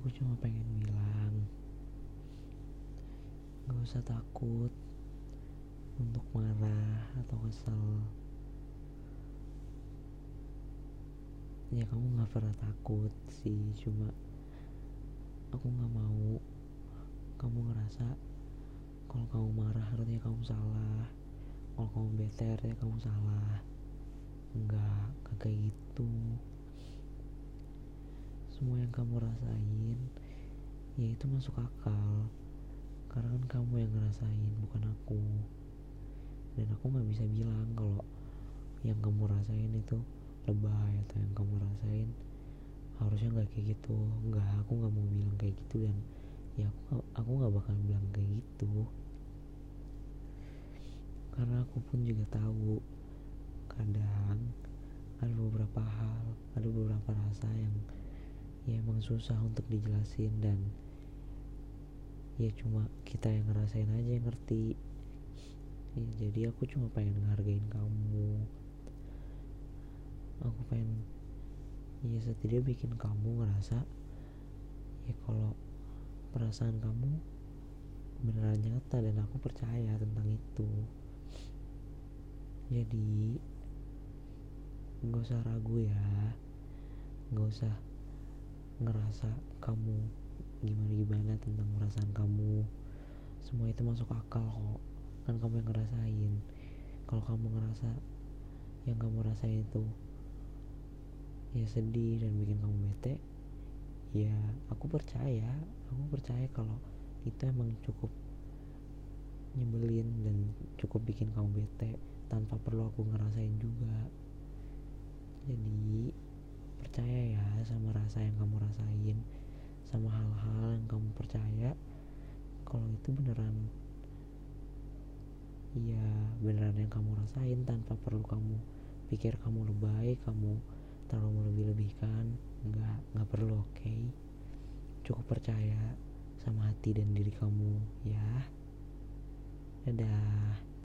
aku cuma pengen bilang gak usah takut untuk marah atau kesel. Ya kamu gak pernah takut sih cuma aku gak mau kamu ngerasa kalau kamu marah artinya kamu salah kalau kamu bete artinya kamu salah. Enggak kayak gitu semua yang kamu rasain ya itu masuk akal. Karena kan kamu yang ngerasain bukan aku. Dan aku nggak bisa bilang kalau yang kamu rasain itu lebay atau yang kamu rasain harusnya nggak kayak gitu. Nggak aku nggak mau bilang kayak gitu dan ya aku aku nggak bakal bilang kayak gitu. Karena aku pun juga tahu kadang ada beberapa hal ada beberapa rasa yang ya emang susah untuk dijelasin dan ya cuma kita yang ngerasain aja yang ngerti. Ya, jadi aku cuma pengen ngehargain kamu. Aku pengen ya setidaknya bikin kamu ngerasa ya kalau perasaan kamu beneran nyata dan aku percaya tentang itu. Jadi nggak usah ragu ya. Nggak usah ngerasa kamu gimana gimana tentang perasaan kamu. Semua itu masuk akal kok. Kan kamu yang ngerasain. Kalau kamu ngerasa yang kamu rasain itu ya sedih dan bikin kamu bete ya aku percaya. Aku percaya kalau itu emang cukup nyebelin dan cukup bikin kamu bete tanpa perlu aku ngerasain juga jadi percaya ya sama rasa yang kamu rasain sama hal-hal yang kamu percaya kalau itu beneran ya beneran yang kamu rasain tanpa perlu kamu pikir kamu lebay kamu terlalu melebih-lebihkan nggak nggak perlu oke okay? cukup percaya sama hati dan diri kamu ya dadah